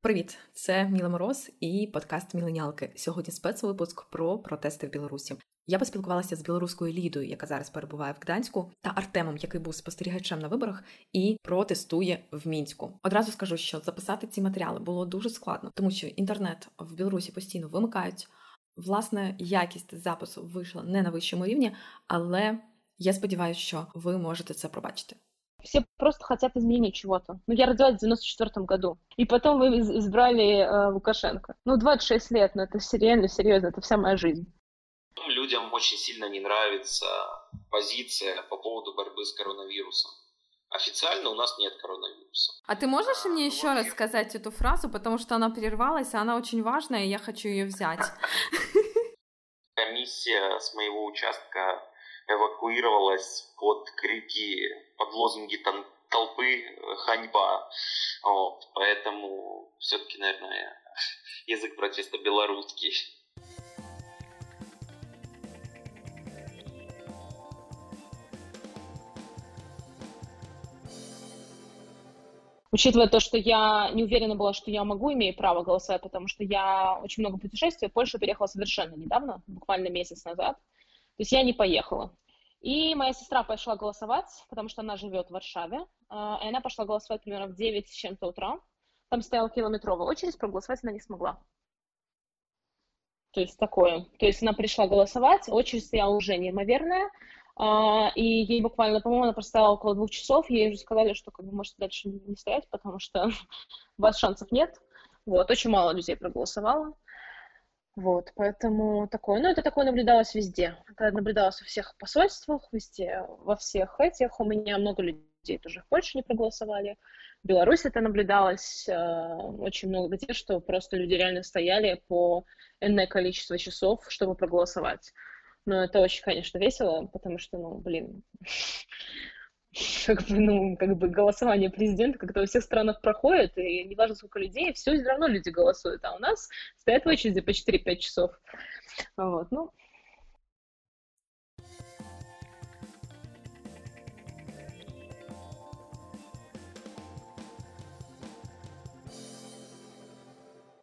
Привіт, це Міла Мороз і подкаст Міленіалки. Сьогодні спецвипуск про протести в Білорусі. Я поспілкувалася з білоруською Лідою, яка зараз перебуває в Гданську, та Артемом, який був спостерігачем на виборах і протестує в мінську. Одразу скажу, що записати ці матеріали було дуже складно, тому що інтернет в Білорусі постійно вимикають. Власне, якість запису вийшла не на вищому рівні, але я сподіваюся, що ви можете це пробачити. Все просто хотят изменить чего-то. Ну, я родилась в 94 году. И потом вы избрали э, Лукашенко. Ну, 26 лет, ну это реально серьезно, это вся моя жизнь. Людям очень сильно не нравится позиция по поводу борьбы с коронавирусом. Официально у нас нет коронавируса. А ты можешь мне еще раз сказать эту фразу, потому что она прервалась, и она очень важная, и я хочу ее взять. Комиссия с моего участка эвакуировалась под крики, под лозунги там, толпы «Ханьба». Вот, поэтому все-таки, наверное, язык протеста белорусский. Учитывая то, что я не уверена была, что я могу, имею право голосовать, потому что я очень много путешествую, в Польшу переехала совершенно недавно, буквально месяц назад. Есть я не поехала. И моя сестра пошла голосовать, потому что она живет в Варшаве. А, и она пошла голосовать примерно в 9 с чем-то утра. Там стояла километровая очередь, проголосовать она не смогла. То есть такое. То есть она пришла голосовать, очередь стояла уже неимоверная. А, и ей буквально, по-моему, она простояла около двух часов. Ей уже сказали, что как бы можете дальше не стоять, потому что у вас шансов нет. Вот, очень мало людей проголосовало. Вот, поэтому такое, ну, это такое наблюдалось везде. Это наблюдалось во всех посольствах, везде, во всех этих. У меня много людей тоже в Польше не проголосовали. В Беларуси это наблюдалось э, очень много где, что просто люди реально стояли по энное количество часов, чтобы проголосовать. Но это очень, конечно, весело, потому что, ну, блин, как бы, ну, как бы голосование президента как-то во всех странах проходит, и неважно сколько людей, все равно люди голосуют, а у нас стоят в очереди по 4-5 часов. Вот, ну,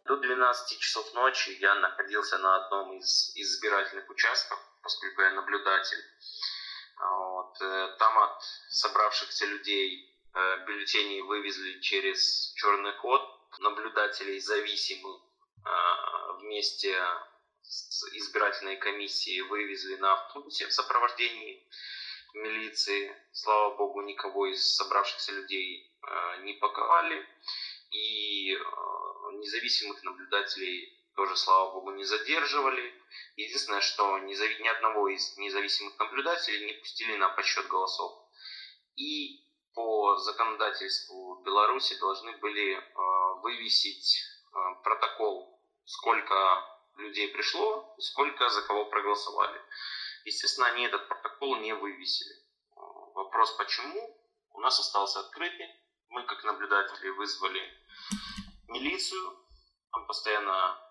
До 12 часов ночи я находился на одном из избирательных участков, поскольку я наблюдатель. Вот. Э, там от собравшихся людей э, бюллетени вывезли через черный ход. Наблюдателей зависимых э, вместе с избирательной комиссией вывезли на автобусе в сопровождении милиции. Слава богу, никого из собравшихся людей не паковали. И независимых наблюдателей тоже, слава богу, не задерживали. Единственное, что ни одного из независимых наблюдателей не пустили на подсчет голосов. И по законодательству Беларуси должны были э, вывесить э, протокол, сколько людей пришло, сколько за кого проголосовали. Естественно, они этот протокол не вывесили. Вопрос почему у нас остался открытый. Мы, как наблюдатели, вызвали милицию. Там постоянно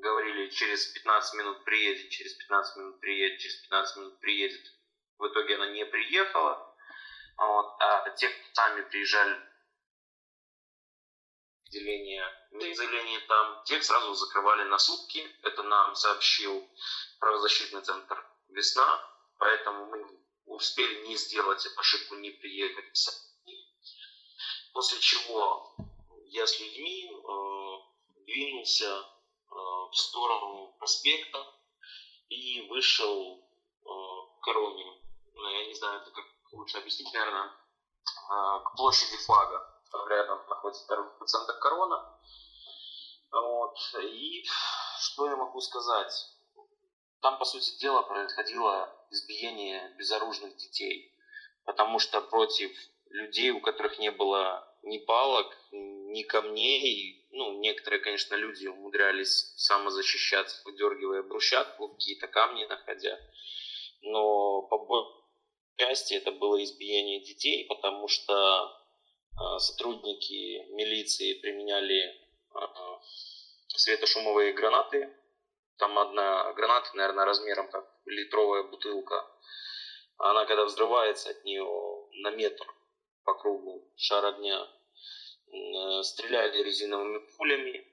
говорили, через 15 минут приедет, через 15 минут приедет, через 15 минут приедет. В итоге она не приехала. Вот. А те, кто сами приезжали отделение, заявление там, тех сразу закрывали на сутки. Это нам сообщил правозащитный центр «Весна». Поэтому мы успели не сделать ошибку, не приехать. После чего я с людьми э, двинулся в сторону проспекта и вышел к короне. Ну, я не знаю, это как лучше объяснить, наверное, к площади флага. Там рядом находится центр корона. Вот. И что я могу сказать? Там, по сути дела, происходило избиение безоружных детей. Потому что против людей, у которых не было ни палок, ни камней. Ну, некоторые, конечно, люди умудрялись самозащищаться, выдергивая брусчатку, какие-то камни находя. Но по части это было избиение детей, потому что э, сотрудники милиции применяли э, светошумовые гранаты. Там одна граната, наверное, размером как литровая бутылка. Она, когда взрывается, от нее на метр по кругу шар огня стреляли резиновыми пулями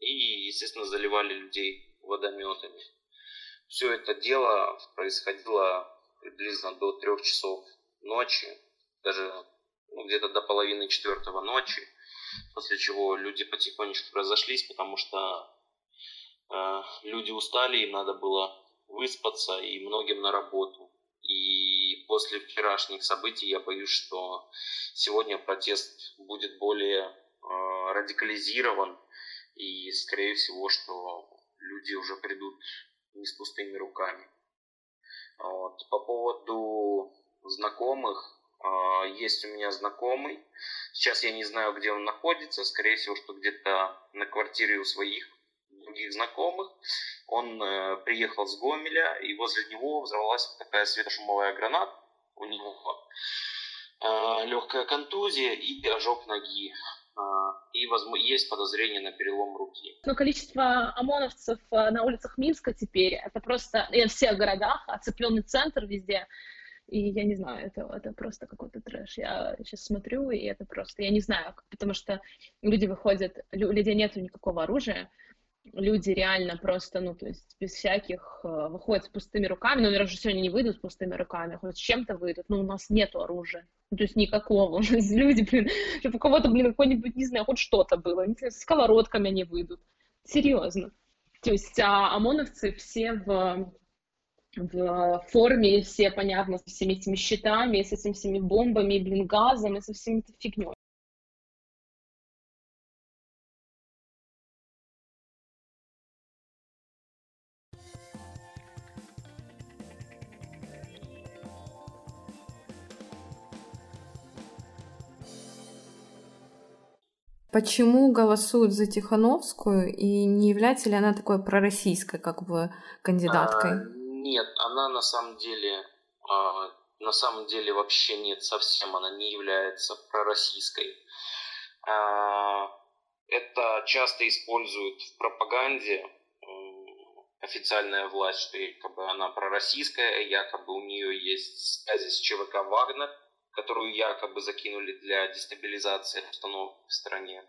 и, естественно, заливали людей водометами. Все это дело происходило приблизно до трех часов ночи, даже ну, где-то до половины четвертого ночи, после чего люди потихонечку разошлись, потому что э, люди устали, им надо было выспаться и многим на работу. И после вчерашних событий я боюсь, что сегодня протест будет более э, радикализирован и, скорее всего, что люди уже придут не с пустыми руками. Вот. По поводу знакомых, а, есть у меня знакомый. Сейчас я не знаю, где он находится. Скорее всего, что где-то на квартире у своих других знакомых. Он э, приехал с Гомеля, и возле него взорвалась такая светошумовая граната. У него э, легкая контузия и ожог ноги. А, и есть подозрение на перелом руки. Но количество ОМОНовцев э, на улицах Минска теперь, это просто и в всех городах, оцепленный центр везде, и я не знаю, это, это просто какой-то трэш. Я сейчас смотрю, и это просто, я не знаю, потому что люди выходят, у людей нету никакого оружия, люди реально просто, ну, то есть без всяких, э, выходят с пустыми руками, но, наверное, сегодня не выйдут с пустыми руками, хоть с чем-то выйдут, но у нас нету оружия, ну, то есть никакого, люди, блин, чтобы у кого-то, блин, какой-нибудь, не знаю, хоть что-то было, с сковородками они выйдут, серьезно. То есть а, ОМОНовцы все в, в форме, все, понятно, со всеми этими щитами, с этими всеми бомбами, блин, газом, и со всеми этой фигней. Почему голосуют за Тихановскую и не является ли она такой пророссийской как бы кандидаткой? А, нет, она на самом деле а, на самом деле вообще нет, совсем она не является пророссийской. А, это часто используют в пропаганде официальная власть, что якобы она пророссийская, якобы у нее есть связи с ЧВК «Вагнер», которую якобы закинули для дестабилизации обстановки в стране.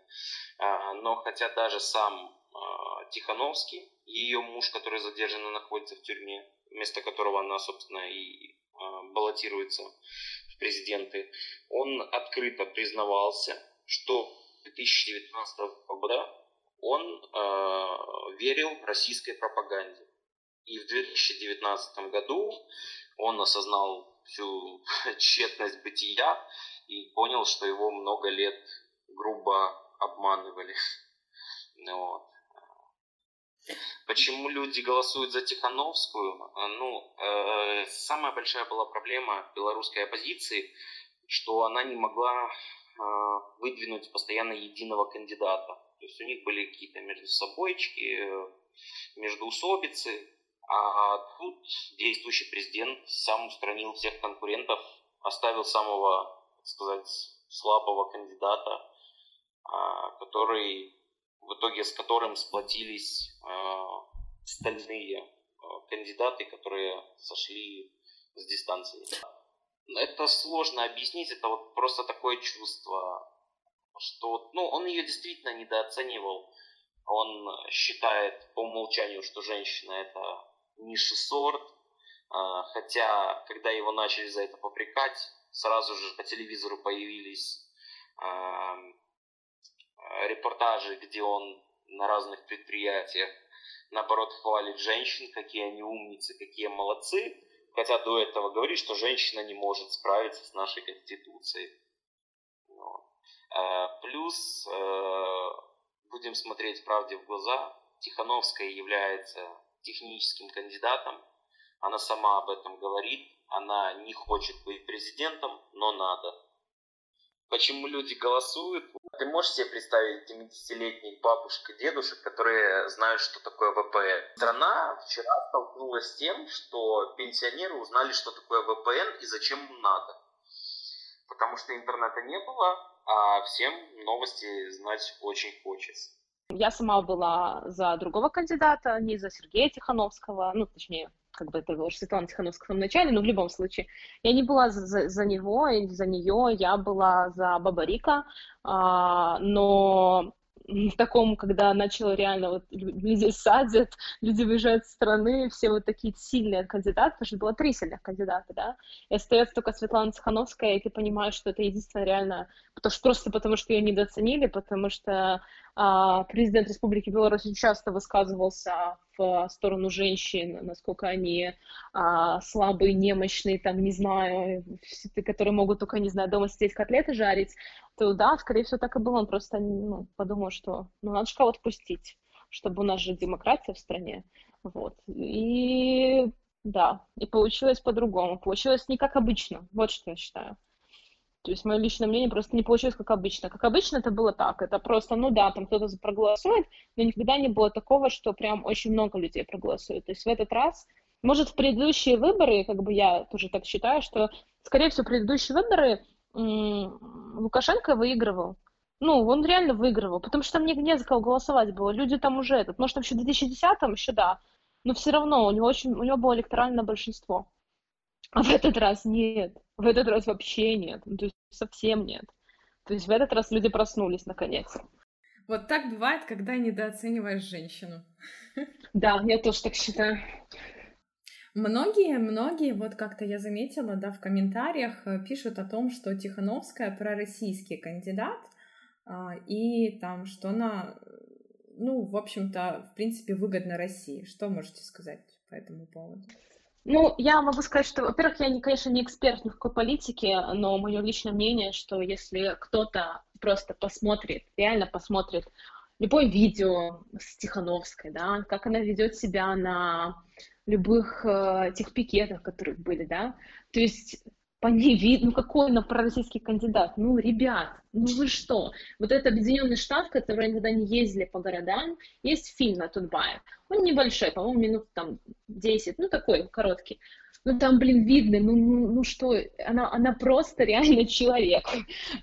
А, но хотя даже сам а, Тихановский, ее муж, который задержан и находится в тюрьме, вместо которого она, собственно, и а, баллотируется в президенты, он открыто признавался, что 2019 года он э, верил российской пропаганде. И в 2019 году он осознал всю тщетность бытия и понял, что его много лет грубо обманывали. Вот. Почему люди голосуют за Тихановскую? Ну, э, самая большая была проблема белорусской оппозиции, что она не могла э, выдвинуть постоянно единого кандидата. То есть у них были какие-то между собойчики, э, междуусобицы. А тут действующий президент сам устранил всех конкурентов, оставил самого, так сказать, слабого кандидата, а, который в итоге с которым сплотились а, остальные а, кандидаты, которые сошли с дистанции. Это сложно объяснить, это вот просто такое чувство, что ну, он ее действительно недооценивал. Он считает по умолчанию, что женщина это низший сорт, а, хотя, когда его начали за это попрекать, сразу же по телевизору появились а, репортажи, где он на разных предприятиях, наоборот, хвалит женщин, какие они умницы, какие молодцы, хотя до этого говорит, что женщина не может справиться с нашей конституцией. А, плюс, будем смотреть правде в глаза, Тихановская является техническим кандидатом. Она сама об этом говорит. Она не хочет быть президентом, но надо. Почему люди голосуют? Ты можешь себе представить 70-летних бабушек и дедушек, которые знают, что такое ВПН? Страна вчера столкнулась с тем, что пенсионеры узнали, что такое ВПН и зачем им надо. Потому что интернета не было, а всем новости знать очень хочется. Я сама была за другого кандидата, не за Сергея Тихановского, ну, точнее, как бы это говоришь, Светлана Тихановская в самом начале, но в любом случае, я не была за, за, него или за нее, я была за Бабарика, а, но в таком, когда начало реально вот люди садят, люди выезжают с страны, все вот такие сильные кандидаты, потому что было три сильных кандидата, да, и остается только Светлана Цехановская, и ты понимаешь, что это единственное реально, потому что просто потому что ее недооценили, потому что президент Республики Беларусь часто высказывался в сторону женщин, насколько они а, слабые, немощные, там, не знаю, которые могут только, не знаю, дома сидеть котлеты жарить, то да, скорее всего, так и было. Он просто ну, подумал, что ну, надо же кого-то пустить, чтобы у нас же демократия в стране. Вот. И да, и получилось по-другому. Получилось не как обычно. Вот что я считаю. То есть мое личное мнение просто не получилось как обычно. Как обычно это было так. Это просто, ну да, там кто-то проголосует, но никогда не было такого, что прям очень много людей проголосует. То есть в этот раз, может, в предыдущие выборы, как бы я тоже так считаю, что, скорее всего, предыдущие выборы Лукашенко выигрывал. Ну, он реально выигрывал, потому что там не, не за кого голосовать было. Люди там уже этот, может, там еще в 2010-м еще да, но все равно у него очень, у него было электоральное большинство. А в этот раз нет. В этот раз вообще нет. Ну, то есть совсем нет. То есть в этот раз люди проснулись наконец. Вот так бывает, когда недооцениваешь женщину. Да, я тоже так считаю. Многие, многие, вот как-то я заметила, да, в комментариях э, пишут о том, что Тихановская пророссийский кандидат, а, и там, что она, ну, в общем-то, в принципе, выгодна России. Что можете сказать по этому поводу? Ну, я могу сказать, что, во-первых, я, конечно, не эксперт в никакой политике, но мое личное мнение, что если кто-то просто посмотрит, реально посмотрит любое видео с Тихановской, да, как она ведет себя на любых э, тех пикетах, которые были, да, то есть по ней ну какой она пророссийский кандидат, ну, ребят, ну вы что, вот этот Объединенный Штат, который никогда не ездили по городам, есть фильм на Тутбае, он небольшой, по-моему, минут там 10, ну такой короткий, ну там, блин, видно, ну, ну, ну что, она, она просто реально человек,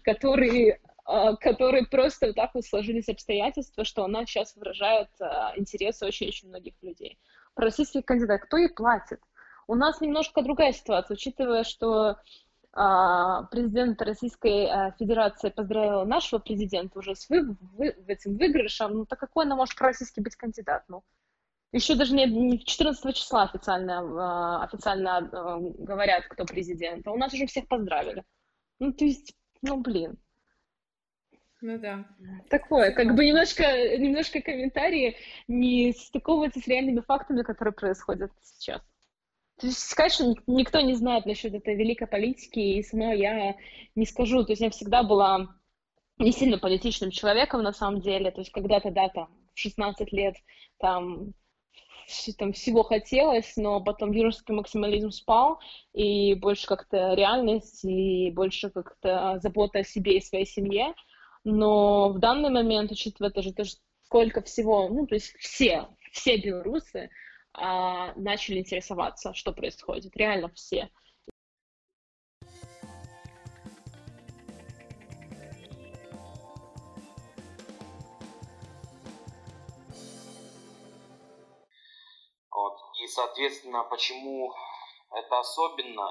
который а, который просто вот так вот сложились обстоятельства, что она сейчас выражает а, интересы очень-очень многих людей. Про российских кандидатов, кто ей платит? У нас немножко другая ситуация, учитывая, что а, президент Российской а, Федерации поздравил нашего президента уже с вы, вы, этим выигрышем, ну так какой она может российский быть кандидат? Ну, еще даже не, не 14 числа официально, а, официально говорят, кто президент, а у нас уже всех поздравили. Ну, то есть, ну, блин. Ну да. Такое, как бы немножко, немножко комментарии не стыковываются с реальными фактами, которые происходят сейчас. То есть, конечно, никто не знает насчет этой великой политики, и сама я не скажу. То есть я всегда была не сильно политичным человеком на самом деле. То есть когда-то, да, там, в 16 лет там, там всего хотелось, но потом юношеский максимализм спал, и больше как-то реальность, и больше как-то забота о себе и своей семье. Но в данный момент, учитывая тоже, тоже сколько всего, ну, то есть все, все белорусы, а, начали интересоваться, что происходит. Реально все. Вот. И, соответственно, почему это особенно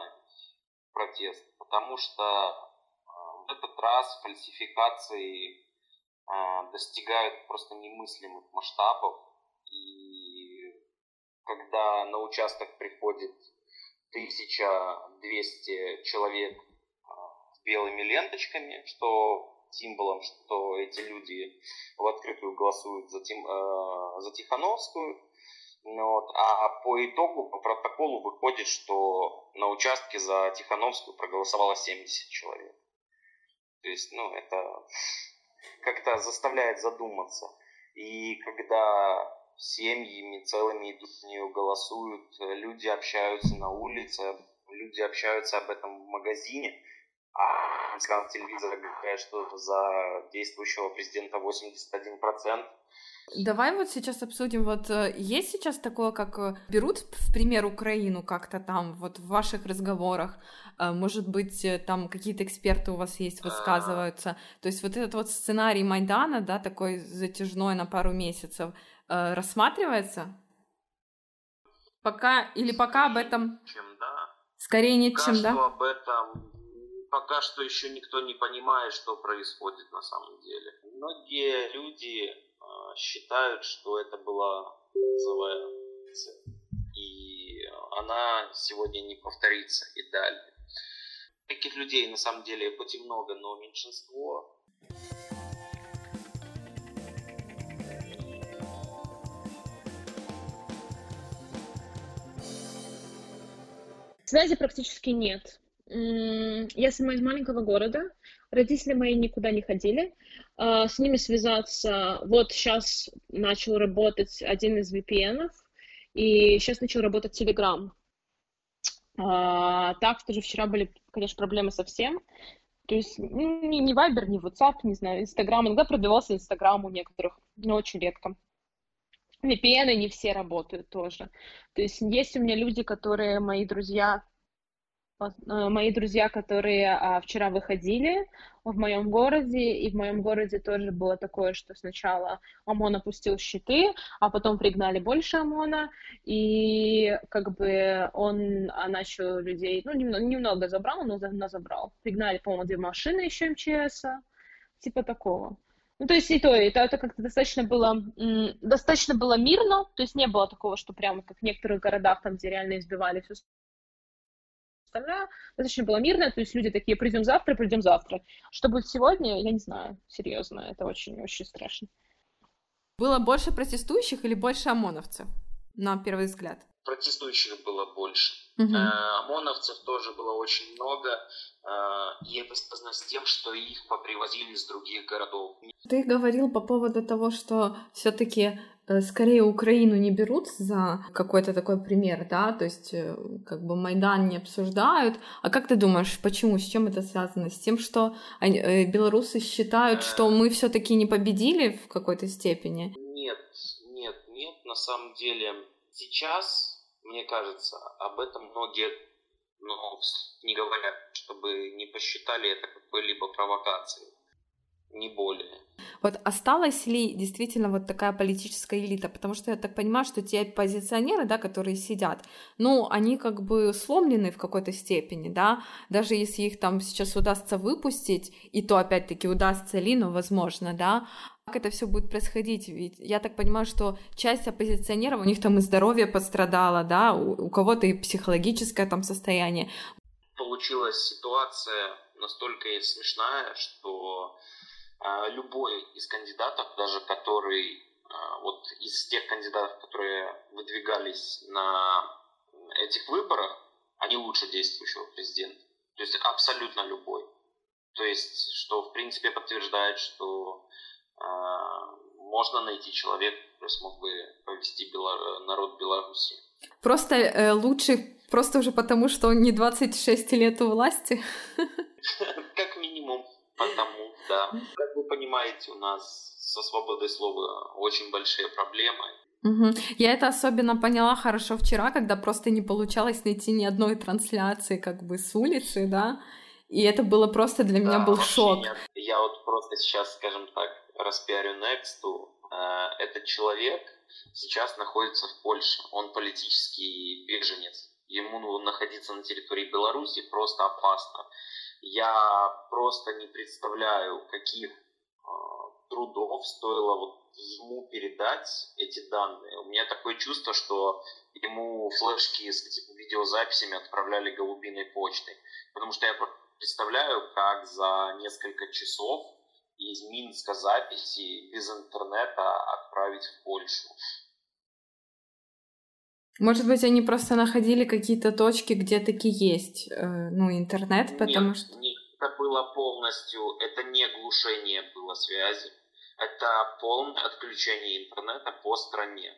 протест? Потому что э, в этот раз фальсификации э, достигают просто немыслимых масштабов. И когда на участок приходит 1200 человек а, с белыми ленточками, что символом, что эти люди в открытую голосуют за, Тим, э, за Тихановскую. Ну вот. А по итогу, по протоколу выходит, что на участке за Тихановскую проголосовало 70 человек. То есть, ну, это как-то заставляет задуматься. И когда семьями целыми идут в нее, голосуют, люди общаются на улице, люди общаются об этом в магазине, а сказал телевизор говорят, что за действующего президента 81%. Давай вот сейчас обсудим, вот э, есть сейчас такое, как э, берут в пример Украину как-то там, вот в ваших разговорах, э, может быть, там какие-то эксперты у вас есть, высказываются, то есть вот этот вот сценарий Майдана, да, такой затяжной на пару месяцев, Э, рассматривается? Пока или пока об этом... Чем да. Скорее нет, пока чем что да. об этом пока что еще никто не понимает, что происходит на самом деле. Многие люди э, считают, что это была целая и она сегодня не повторится и далее. Таких людей на самом деле хоть и много, но меньшинство. Связи практически нет. Я сама из маленького города, родители мои никуда не ходили. А, с ними связаться, вот сейчас начал работать один из VPN, и сейчас начал работать Telegram. А, так, тоже вчера были, конечно, проблемы со всем. То есть ни, ни Viber, ни WhatsApp, не знаю, Instagram. Иногда пробивался Instagram у некоторых, но очень редко. VPN не все работают тоже. То есть есть у меня люди, которые мои друзья, Э, мои друзья, которые а, вчера выходили в моем городе, и в моем городе тоже было такое, что сначала ОМОН опустил щиты, а потом пригнали больше ОМОНа, и как бы он а, начал людей, ну, немного, немного забрал, но, но забрал. Пригнали, по-моему, две машины еще МЧС, типа такого. Ну, то есть и то, и то, это как-то достаточно было, достаточно было мирно, то есть не было такого, что прямо как в некоторых городах, там, где реально избивали всю остальное достаточно было мирное, то есть люди такие, придем завтра, придем завтра. Что будет сегодня, я не знаю, серьезно, это очень-очень страшно. Было больше протестующих или больше ОМОНовцев, на первый взгляд? Протестующих было больше. Угу. ОМОНовцев тоже было очень много, э, и это связано с тем, что их попривозили из других городов. Ты говорил по поводу того, что все-таки Э, скорее Украину не берут за какой-то такой пример, да, то есть как бы Майдан не обсуждают. А как ты думаешь, почему, с чем это связано? С тем, что они, белорусы считают, что мы все-таки не победили в какой-то степени? Нет, нет, нет, на самом деле сейчас, мне кажется, об этом многие ну, не говорят, чтобы не посчитали это какой-либо провокацией не более. Вот осталась ли действительно вот такая политическая элита? Потому что я так понимаю, что те оппозиционеры, да, которые сидят, ну, они как бы сломлены в какой-то степени, да, даже если их там сейчас удастся выпустить, и то опять-таки удастся ли, но возможно, да, как это все будет происходить? Ведь я так понимаю, что часть оппозиционеров, у них там и здоровье пострадало, да, у, у кого-то и психологическое там состояние. Получилась ситуация настолько смешная, что а, любой из кандидатов, даже который а, вот из тех кандидатов, которые выдвигались на этих выборах, они лучше действующего президента. То есть абсолютно любой. То есть, что в принципе подтверждает, что э, можно найти человека, который смог бы повести Бело... народ Беларуси. Просто э, лучше, просто уже потому, что он не 26 лет у власти? Как минимум потому, да. Как вы понимаете, у нас со свободой слова очень большие проблемы. Угу. Я это особенно поняла хорошо вчера, когда просто не получалось найти ни одной трансляции как бы с улицы, да, и это было просто для меня да, был шок. Нет. Я вот просто сейчас, скажем так, распиарю Next. Э, этот человек сейчас находится в Польше, он политический беженец. Ему находиться на территории Беларуси просто опасно. Я просто не представляю, каких э, трудов стоило вот ему передать эти данные. У меня такое чувство, что ему флешки с этими видеозаписями отправляли голубиной почтой. Потому что я представляю, как за несколько часов из Минска записи без интернета отправить в Польшу. Может быть, они просто находили какие-то точки, где таки есть, э, ну, интернет, потому нет, что... Нет, это было полностью, это не глушение было связи, это полное отключение интернета по стране.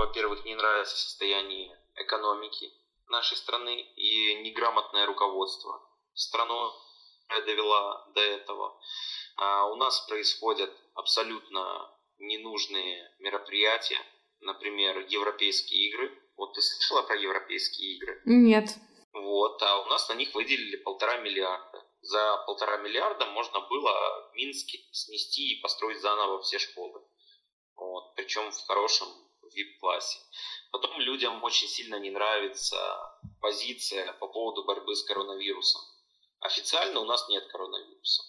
Во-первых, не нравится состояние экономики нашей страны и неграмотное руководство страну довела до этого. А у нас происходят абсолютно ненужные мероприятия, например, европейские игры. Вот ты слышала про европейские игры? Нет. Вот, а у нас на них выделили полтора миллиарда. За полтора миллиарда можно было в Минске снести и построить заново все школы. Вот, причем в хорошем VIP-классе. Потом людям очень сильно не нравится позиция по поводу борьбы с коронавирусом. Официально у нас нет коронавируса.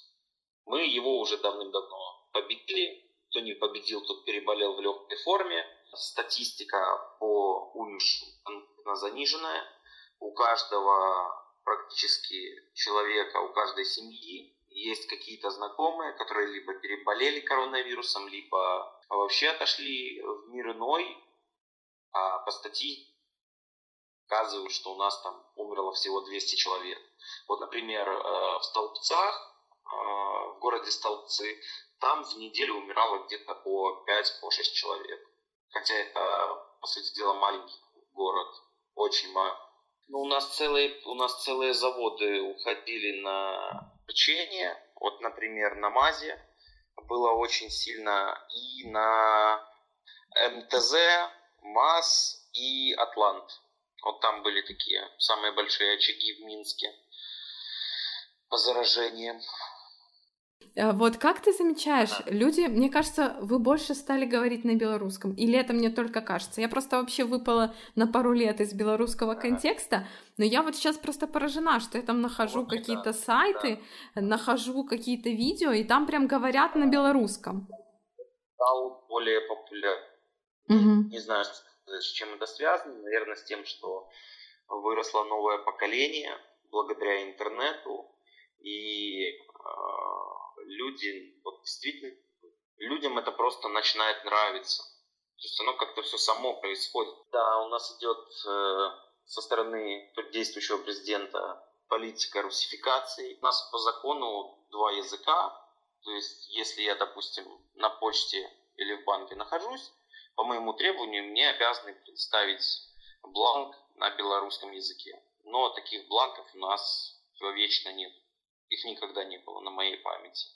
Мы его уже давным-давно победили. Кто не победил, тот переболел в легкой форме. Статистика по умершим заниженная. У каждого практически человека, у каждой семьи есть какие-то знакомые, которые либо переболели коронавирусом, либо вообще отошли в мир иной, а по статье показывают, что у нас там умерло всего 200 человек. Вот, например, э, в Столбцах, э, в городе Столбцы, там в неделю умирало где-то по 5-6 человек. Хотя это, по сути дела, маленький город, очень маленький. Ну, у нас целые, у нас целые заводы уходили на печенье. Вот, например, на МАЗе было очень сильно и на МТЗ, МАЗ и Атлант. Вот там были такие самые большие очаги в Минске по заражениям. Э, вот как ты замечаешь, да. люди, мне кажется, вы больше стали говорить на белорусском, или это мне только кажется? Я просто вообще выпала на пару лет из белорусского да. контекста, но я вот сейчас просто поражена, что я там нахожу вот, какие-то да. сайты, да. нахожу какие-то видео, и там прям говорят на белорусском. Стал более популярным. Не знаю, с чем это связано, наверное, с тем, что выросло новое поколение благодаря интернету, и э, люди, вот действительно, людям это просто начинает нравиться. То есть оно как-то все само происходит. Да, у нас идет э, со стороны действующего президента политика русификации. У нас по закону два языка. То есть, если я, допустим, на почте или в банке нахожусь, по моему требованию мне обязаны представить бланк на белорусском языке. Но таких бланков у нас вечно нет. Их никогда не было на моей памяти.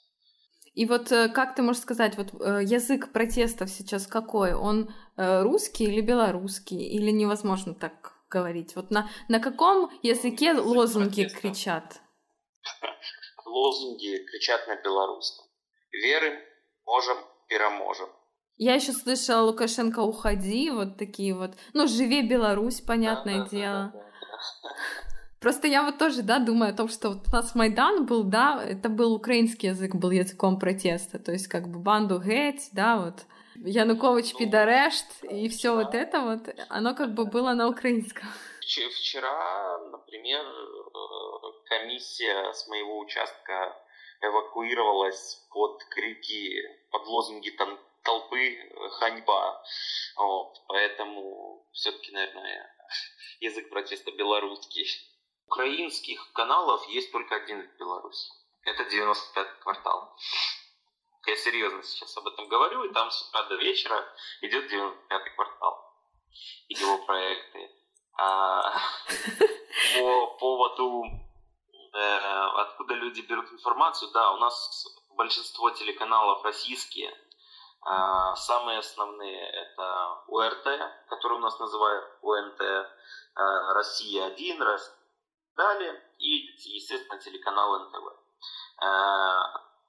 И вот э, как ты можешь сказать, вот э, язык протестов сейчас какой? Он э, русский или белорусский? Или невозможно так говорить? Вот на, на каком языке язык лозунги протеста. кричат? Лозунги кричат на белорусском. Верим, можем, переможем. Я еще слышала Лукашенко уходи, вот такие вот. Ну, живи Беларусь, понятное да, дело. Да, да, да. Просто я вот тоже, да, думаю о том, что вот у нас Майдан был, да, это был украинский язык, был языком протеста, то есть как бы банду геть, да, вот Янукович ну, пидорешт и все вот это вот, оно как бы было на украинском. Вчера, например, э, комиссия с моего участка эвакуировалась под крики, под лозунги толпы ханьба. Вот, поэтому все-таки, наверное, язык протеста белорусский. Украинских каналов есть только один в Беларуси. Это 95-й квартал. Я серьезно сейчас об этом говорю, и там с утра до вечера идет 95-й квартал и его проекты. А, по поводу э, откуда люди берут информацию, да, у нас большинство телеканалов российские. Э, самые основные это УРТ, который у нас называют УНТ, э, Россия-1, далее, и, естественно, телеканал НТВ.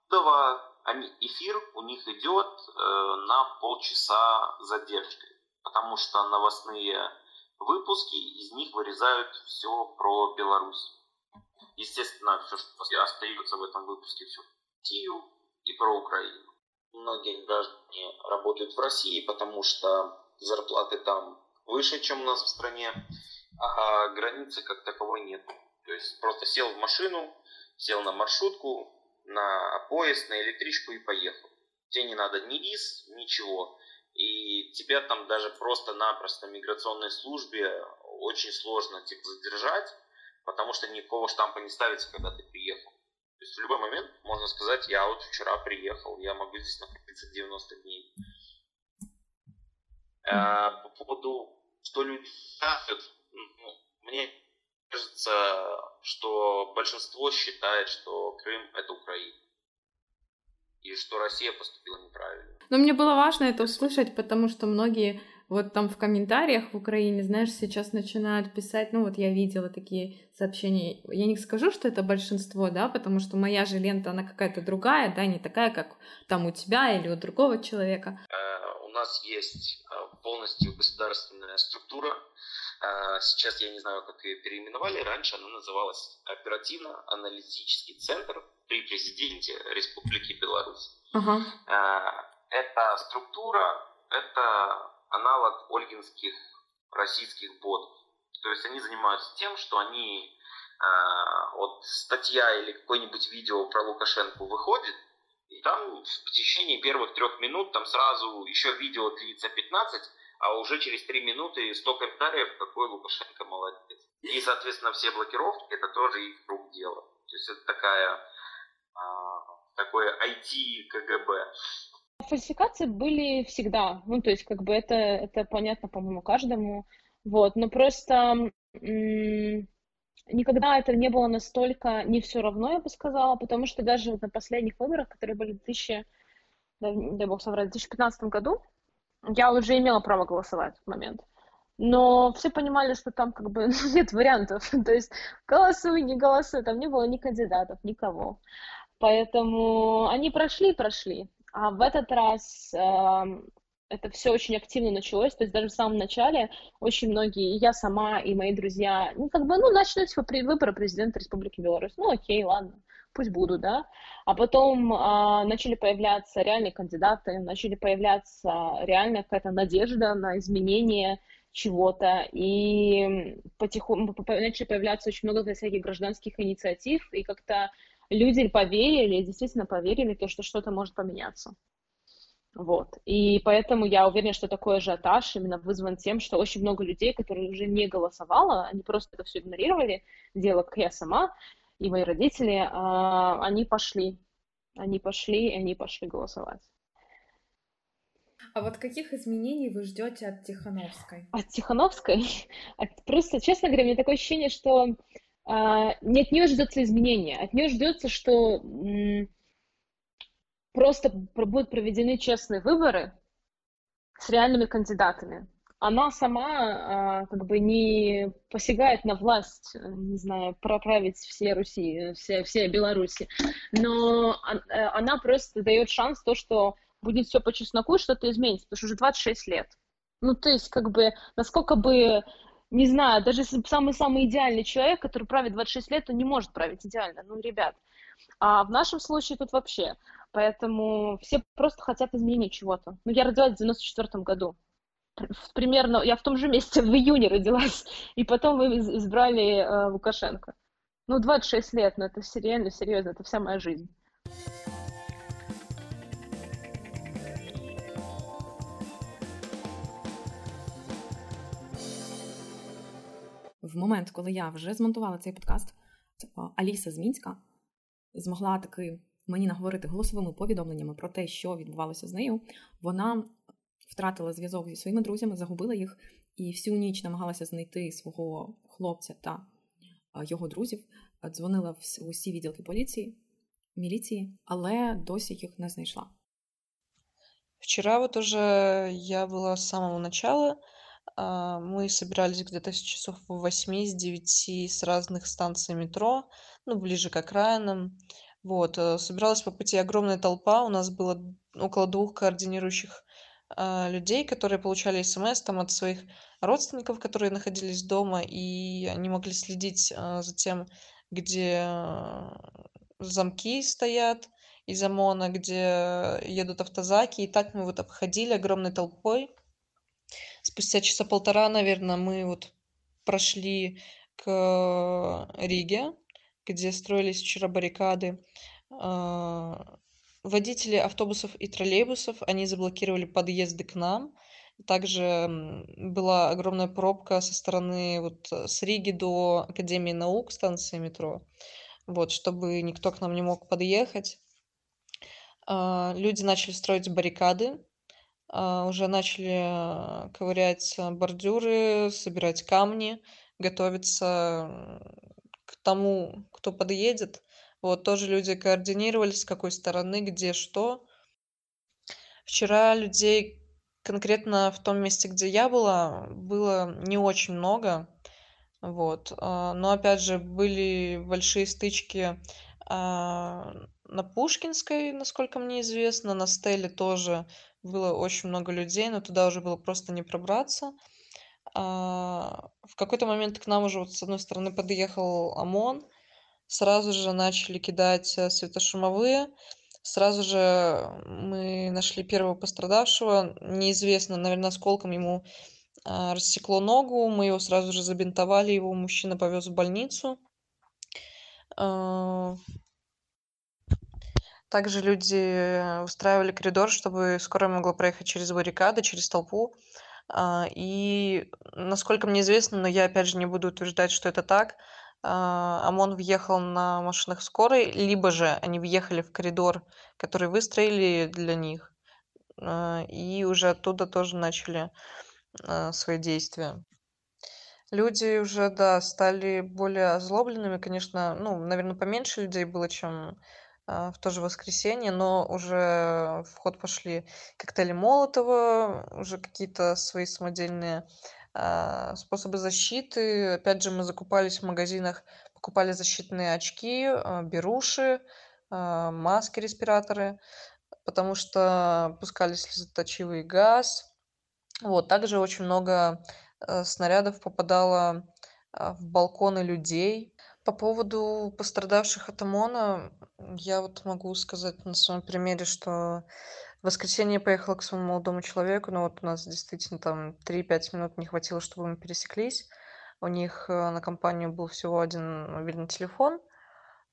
Этого они, эфир у них идет э, на полчаса задержкой, потому что новостные выпуски из них вырезают все про Беларусь. Естественно, все, что остается в этом выпуске, все Россию и про Украину. Многие граждане работают в России, потому что зарплаты там выше, чем у нас в стране а границы как таковой нет. То есть просто сел в машину, сел на маршрутку, на поезд, на электричку и поехал. Тебе не надо ни виз, ничего. И тебя там даже просто-напросто миграционной службе очень сложно типа, задержать, потому что никакого штампа не ставится, когда ты приехал. То есть в любой момент можно сказать, я вот вчера приехал, я могу здесь находиться 90 дней. А, по поводу, что люди ну, мне кажется, что большинство считает, что Крым – это Украина. И что Россия поступила неправильно. Но мне было важно это услышать, потому что многие вот там в комментариях в Украине, знаешь, сейчас начинают писать, ну вот я видела такие сообщения. Я не скажу, что это большинство, да, потому что моя же лента, она какая-то другая, да, не такая, как там у тебя или у другого человека. Э, у нас есть э, полностью государственная структура. Э, сейчас я не знаю, как ее переименовали. Раньше она называлась оперативно-аналитический центр при президенте Республики Беларусь. Ага. Эта структура, это аналог ольгинских российских ботов. То есть они занимаются тем, что они вот статья или какое-нибудь видео про Лукашенко выходит, и там в течение первых трех минут там сразу еще видео длится 15, а уже через три минуты 100 комментариев, какой Лукашенко молодец. И, соответственно, все блокировки, это тоже их рук дело. То есть это такая, а, такое IT КГБ. Фальсификации были всегда. Ну, то есть, как бы это, это понятно, по-моему, каждому. Вот, но просто никогда это не было настолько не все равно, я бы сказала, потому что даже вот на последних выборах, которые были в 2000, дай бог соврать, в 2015 году, я уже имела право голосовать в этот момент. Но все понимали, что там как бы ну, нет вариантов. То есть голосуй, не голосуй, там не было ни кандидатов, никого. Поэтому они прошли, прошли. А в этот раз э, это все очень активно началось, то есть даже в самом начале очень многие, и я сама, и мои друзья, ну, как бы, ну, типа, выборы президента Республики Беларусь, ну, окей, ладно, пусть будут, да, а потом а, начали появляться реальные кандидаты, начали появляться реальная какая-то надежда на изменение чего-то, и потихоньку начали появляться очень много всяких гражданских инициатив, и как-то люди поверили, действительно поверили, то, что что-то может поменяться. Вот. И поэтому я уверена, что такой ажиотаж именно вызван тем, что очень много людей, которые уже не голосовало, они просто это все игнорировали, дело как я сама и мои родители, а, они пошли. Они пошли, и они пошли голосовать. А вот каких изменений вы ждете от Тихановской? От Тихановской? От, просто, честно говоря, у меня такое ощущение, что не от нее ждется изменения, от нее ждется, что просто будут проведены честные выборы с реальными кандидатами. Она сама а, как бы не посягает на власть, не знаю, проправить все Руси, все, все Беларуси, но э, она просто дает шанс то, что будет все по чесноку, что-то изменится, потому что уже 26 лет. Ну, то есть, как бы, насколько бы, не знаю, даже самый-самый идеальный человек, который правит 26 лет, он не может править идеально, ну, ребят. А в нашем случае тут вообще Поэтому все просто хотят изменения чего-то. Ну, я родилась в 94 году. Примерно, я в том же месяце, в июне родилась, и потом вы избрали э, Лукашенко. Ну, 26 лет, ну это реально серьезно, это вся моя жизнь. В момент, коли я вже змонтувала цей подкаст, Аліса з Мінська змогла таки мені наговорити голосовими повідомленнями про те, що відбувалося з нею, вона втратила зв'язок зі своїми друзями, загубила їх і всю ніч намагалася знайти свого хлопця та його друзів. Дзвонила в усі відділки поліції, міліції, але досі їх не знайшла. Вчера вот уже я была с самого начала. Мы собирались где-то с часов 8, с 9 с разных станций метро, ну, ближе к окраинам. Вот, э, собиралась по пути огромная толпа. У нас было около двух координирующих а, людей, которые получали смс там от своих родственников, которые находились дома, и они могли следить а, за тем, где а, замки стоят из ОМОНа, где едут автозаки. И так мы вот обходили огромной толпой. Спустя часа полтора, наверное, мы вот прошли к Риге, где строились вчера баррикады. А, водители автобусов и троллейбусов, они заблокировали подъезды к нам. Также была огромная пробка со стороны вот э, с Риги до Академии наук, станции метро, вот, чтобы никто к нам не мог подъехать. А, люди начали строить баррикады, уже начали ковырять бордюры, собирать камни, готовиться к тому, кто подъедет. Вот тоже люди координировались, с какой стороны, где что. Вчера людей конкретно в том месте, где я была, было не очень много. Вот. А, но опять же, были большие стычки а, на Пушкинской, насколько мне известно, на Стеле тоже было очень много людей, но туда уже было просто не пробраться. А, в какой-то момент к нам уже вот с одной стороны подъехал ОМОН, сразу же начали кидать э, светошумовые, сразу же мы нашли первого пострадавшего, неизвестно, наверное, осколком ему а, рассекло ногу, мы его сразу же забинтовали, его мужчина повез в больницу. А, также люди устраивали коридор, чтобы скорая могла проехать через баррикады, через толпу. А, и, насколько мне известно, но я опять же не буду утверждать, что это так, ОМОН въехал на машинах скорой, либо же они въехали в коридор, который выстроили для них, и уже оттуда тоже начали свои действия. Люди уже, да, стали более озлобленными, конечно, ну, наверное, поменьше людей было, чем а, в то же воскресенье, но уже в ход пошли коктейли Молотова, уже какие-то свои самодельные а, способы защиты. Опять же, мы закупались в магазинах, покупали защитные очки, а, беруши, маски, респираторы, потому что пускали слезоточивый газ. Вот, также очень много снарядов попадало в балконы людей. По поводу пострадавших от ОМОНа, я вот могу сказать на своем примере, что в воскресенье поехала к своему молодому человеку, но вот у нас действительно там 3-5 минут не хватило, чтобы мы пересеклись. У них э, на компанию был всего один мобильный телефон.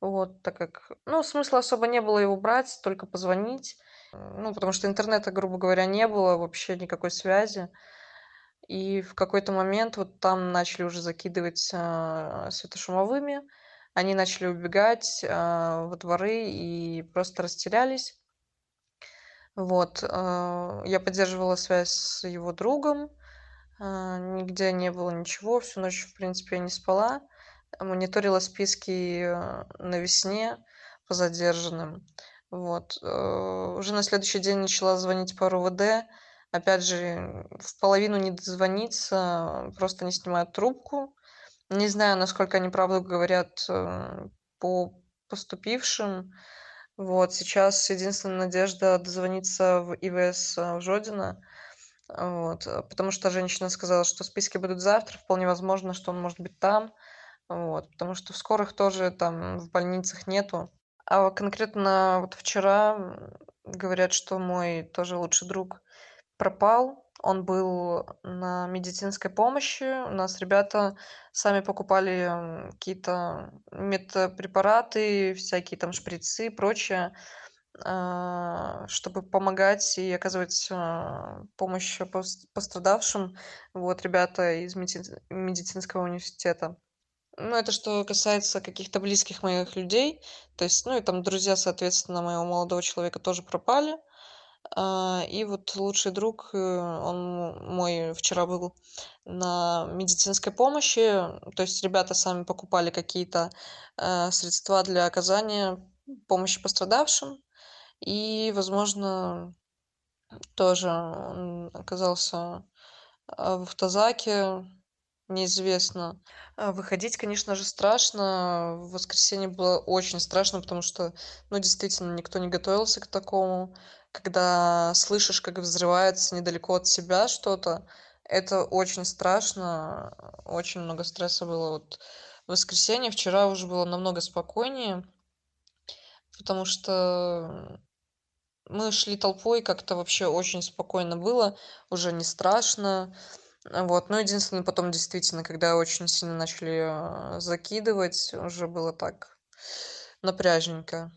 Вот, так как, ну, смысла особо не было его брать, только позвонить. Ну, потому что интернета, грубо говоря, не было, вообще никакой связи. И в какой-то момент вот там начали уже закидывать а, светошумовыми. Они начали убегать а, во дворы и просто растерялись. Вот. А, я поддерживала связь с его другом. А, нигде не было ничего. Всю ночь, в принципе, я не спала. Мониторила списки а, на весне по задержанным. Вот. Э, уже на следующий день начала звонить по РУВД опять же, в половину не дозвониться, просто не снимают трубку. Не знаю, насколько они правду говорят э, по поступившим. Вот, сейчас единственная надежда дозвониться в ИВС э, в Жодино. Вот, потому что женщина сказала, что списки будут завтра, вполне возможно, что он может быть там. Вот, потому что в скорых тоже там в больницах нету. А конкретно вот вчера говорят, что мой тоже лучший друг пропал. Он был на медицинской помощи. У нас ребята сами покупали какие-то медпрепараты, всякие там шприцы и прочее, а, чтобы помогать и оказывать а, помощь пострадавшим. Вот ребята из медицинского университета. Ну, это что касается каких-то близких моих людей. То есть, ну, и там друзья, соответственно, моего молодого человека тоже пропали. И вот лучший друг, э, он мой вчера был на медицинской помощи. То есть ребята сами покупали какие-то э, средства для оказания помощи пострадавшим. И, возможно, тоже он оказался э, в автозаке, неизвестно. А, выходить, конечно же, страшно. В воскресенье было очень страшно, потому что, ну, действительно, никто не готовился к такому когда слышишь, как взрывается недалеко от себя что-то, это очень страшно, очень много стресса было. Вот в воскресенье вчера уже было намного спокойнее, потому что мы шли толпой, как-то вообще очень спокойно было, уже не страшно. Вот, но единственное, потом действительно, когда очень сильно начали э, закидывать, уже было так напряжненько.